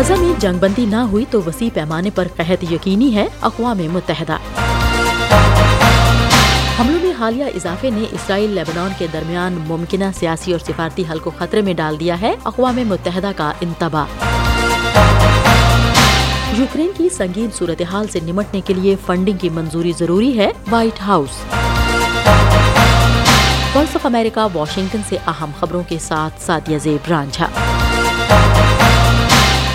غزہ میں جنگ بندی نہ ہوئی تو وسیع پیمانے پر قحط یقینی ہے اقوام متحدہ۔ حملوں میں حالیہ اضافے نے اسرائیل لیبنان کے درمیان ممکنہ سیاسی اور سفارتی حل کو خطرے میں ڈال دیا ہے، اقوام متحدہ کا انتباہ۔ یوکرین کی سنگین صورتحال سے نمٹنے کے لیے فنڈنگ کی منظوری ضروری ہے، White House. Voice of America, Washington سے اہم خبروں کے ساتھ سادیہ زیب رانجھا۔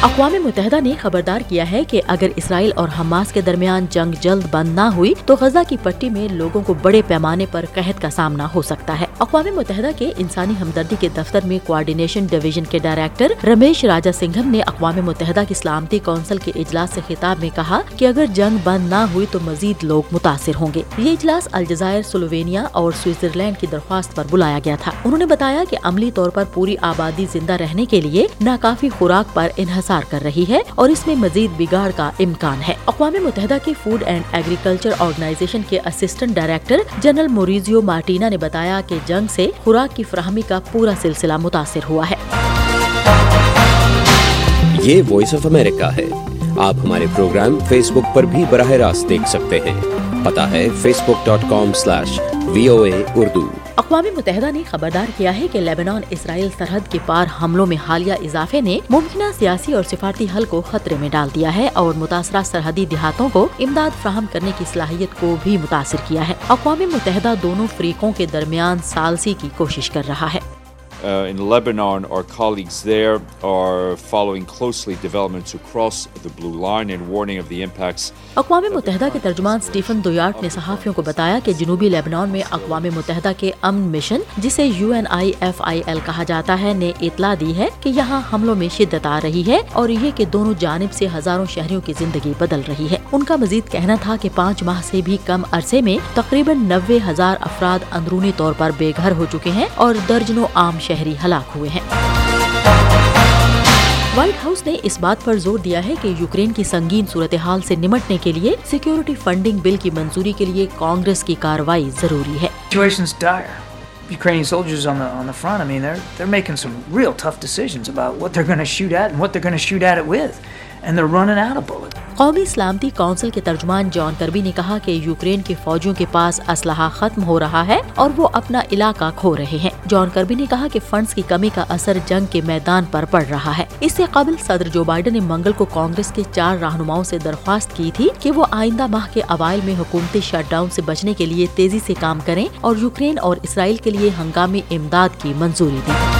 اقوام متحدہ نے خبردار کیا ہے کہ اگر اسرائیل اور حماس کے درمیان جنگ جلد بند نہ ہوئی تو غزہ کی پٹی میں لوگوں کو بڑے پیمانے پر قحط کا سامنا ہو سکتا ہے۔ اقوام متحدہ کے انسانی ہمدردی کے دفتر میں کوارڈینیشن ڈویژن کے ڈائریکٹر رمیش راجا سنگھم نے اقوام متحدہ کی سلامتی کونسل کے اجلاس سے خطاب میں کہا کہ اگر جنگ بند نہ ہوئی تو مزید لوگ متاثر ہوں گے۔ یہ اجلاس الجزائر، سلووینیا اور سوئٹزرلینڈ کی درخواست پر بلایا گیا تھا۔ انہوں نے بتایا کہ عملی طور پر پوری آبادی زندہ رہنے کے لیے ناکافی خوراک پر انحصار کر رہی ہے اور اس میں مزید بگاڑ کا امکان ہے۔ اقوام متحدہ کے فوڈ اینڈ ایگریکلچر آرگنائزیشن کے assistant director general Maurizio Martina نے بتایا کہ جنگ سے خوراک کی فراہمی کا پورا سلسلہ متاثر ہوا ہے۔ یہ وائس آف امریکہ ہے۔ آپ ہمارے پروگرام فیس بک پر بھی براہ راست دیکھ سکتے ہیں۔ پتا ہے Facebook dot com slash V O A Urdu. اقوام متحدہ نے خبردار کیا ہے کہ لیبنان اسرائیل سرحد کے پار حملوں میں حالیہ اضافے نے ممکنہ سیاسی اور سفارتی حل کو خطرے میں ڈال دیا ہے اور متاثرہ سرحدی دیہاتوں کو امداد فراہم کرنے کی صلاحیت کو بھی متاثر کیا ہے۔ اقوام متحدہ دونوں فریقوں کے درمیان سالسی کی کوشش کر رہا ہے۔ Uh, in Lebanon, our colleagues there are following closely developments across the blue line and warning of the impacts. اقوام متحدہ کے ترجمان سٹیفن دویارٹ نے صحافیوں کو بتایا کہ جنوبی لیبنان میں اقوام متحدہ کے امن مشن جسے U N I F I L کہا جاتا ہے نے اطلاع دی ہے کہ یہاں حملوں میں شدت آ رہی ہے اور یہ کہ دونوں جانب سے ہزاروں شہریوں کی زندگی بدل رہی ہے ان کا مزید کہنا تھا کہ پانچ ماہ سے بھی کم عرصے میں تقریباً نوے ہزار افراد اندرونی طور پر بے گھر ہو چکے ہیں اور درجنوں عام شہری ہلاک ہوئے ہیں۔ وائٹ ہاؤس نے اس بات پر زور دیا ہے کہ یوکرین کی سنگین صورتحال سے نمٹنے کے لیے سیکیورٹی فنڈنگ بل کی منظوری کے لیے کانگریس کی کاروائی ضروری ہے۔ قومی سلامتی کونسل کے ترجمان جان کربی نے کہا کہ یوکرین کے فوجیوں کے پاس اسلحہ ختم ہو رہا ہے اور وہ اپنا علاقہ کھو رہے ہیں۔ جان کربی نے کہا کہ فنڈز کی کمی کا اثر جنگ کے میدان پر پڑ رہا ہے۔ اس سے قبل صدر جو بائیڈن نے منگل کو کانگریس کے چار رہنماؤں سے درخواست کی تھی کہ وہ آئندہ ماہ کے اوائل میں حکومتی شٹ ڈاؤن سے بچنے کے لیے تیزی سے کام کریں اور یوکرین اور اسرائیل کے لیے ہنگامی امداد کی منظوری دی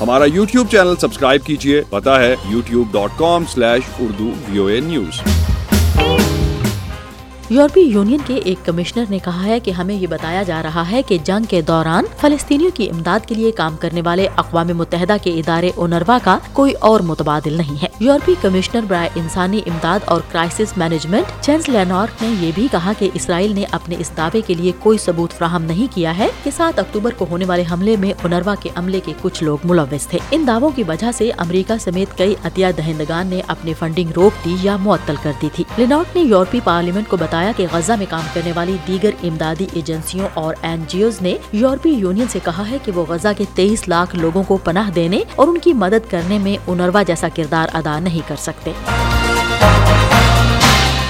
ہمارا یوٹیوب چینل سبسکرائب کیجیے پتا ہے YouTube dot com slash Urdu V O A news. یورپی یونین کے ایک کمشنر نے کہا ہے کہ ہمیں یہ بتایا جا رہا ہے کہ جنگ کے دوران فلسطینیوں کی امداد کے لیے کام کرنے والے اقوام متحدہ کے ادارے اونروا کا کوئی اور متبادل نہیں ہے۔ یورپی کمشنر برائے انسانی امداد اور کرائسس مینجمنٹ چینس لینارک نے یہ بھی کہا کہ اسرائیل نے اپنے اس دعوے کے لیے کوئی ثبوت فراہم نہیں کیا ہے کہ سات اکتوبر کو ہونے والے حملے میں اونروا کے عملے کے کچھ لوگ ملوث تھے۔ ان دعووں کی وجہ سے امریکہ سمیت کئی عطیہ دہندگان نے اپنی فنڈنگ روک دی یا معطل کر دی تھی۔ لینارک نے یورپی پارلیمنٹ کو بتایا کہ غزہ میں کام کرنے والی دیگر امدادی ایجنسیوں اور این جی اوز نے یورپی یونین سے کہا ہے کہ وہ غزہ کے تیئیس لاکھ لوگوں کو پناہ دینے اور ان کی مدد کرنے میں انروا جیسا کردار ادا نہیں کر سکتے۔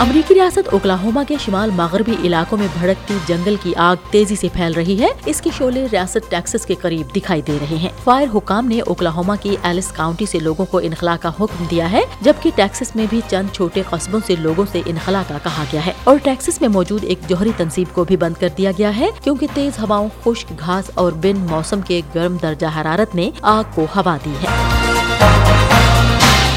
امریکی ریاست اوکلاہوما کے شمال مغربی علاقوں میں بھڑکتی جنگل کی آگ تیزی سے پھیل رہی ہے۔ اس کے شعلے ریاست ٹیکسس کے قریب دکھائی دے رہے ہیں۔ فائر حکام نے اوکلاہوما کی ایلس کاؤنٹی سے لوگوں کو انخلا کا حکم دیا ہے، جبکہ ٹیکسس میں بھی چند چھوٹے قصبوں سے لوگوں سے انخلا کا کہا گیا ہے۔ اور ٹیکسس میں موجود ایک جوہری تنصیب کو بھی بند کر دیا گیا ہے، کیونکہ تیز ہواؤں، خشک گھاس اور بن موسم کے گرم درجہ حرارت نے آگ کو ہوا دی ہے۔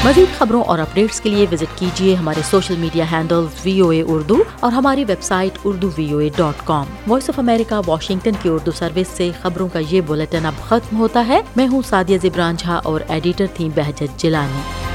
مزید خبروں اور اپڈیٹس کے لیے وزٹ کیجیے ہمارے social media handle V O A Urdu اور ہماری website Urdu V O A dot com voice of America Washington کی اردو سروس سے خبروں کا یہ بلٹن اب ختم ہوتا ہے۔ میں ہوں سادیہ زبران جھا اور ایڈیٹر تھیں بہجت جلانی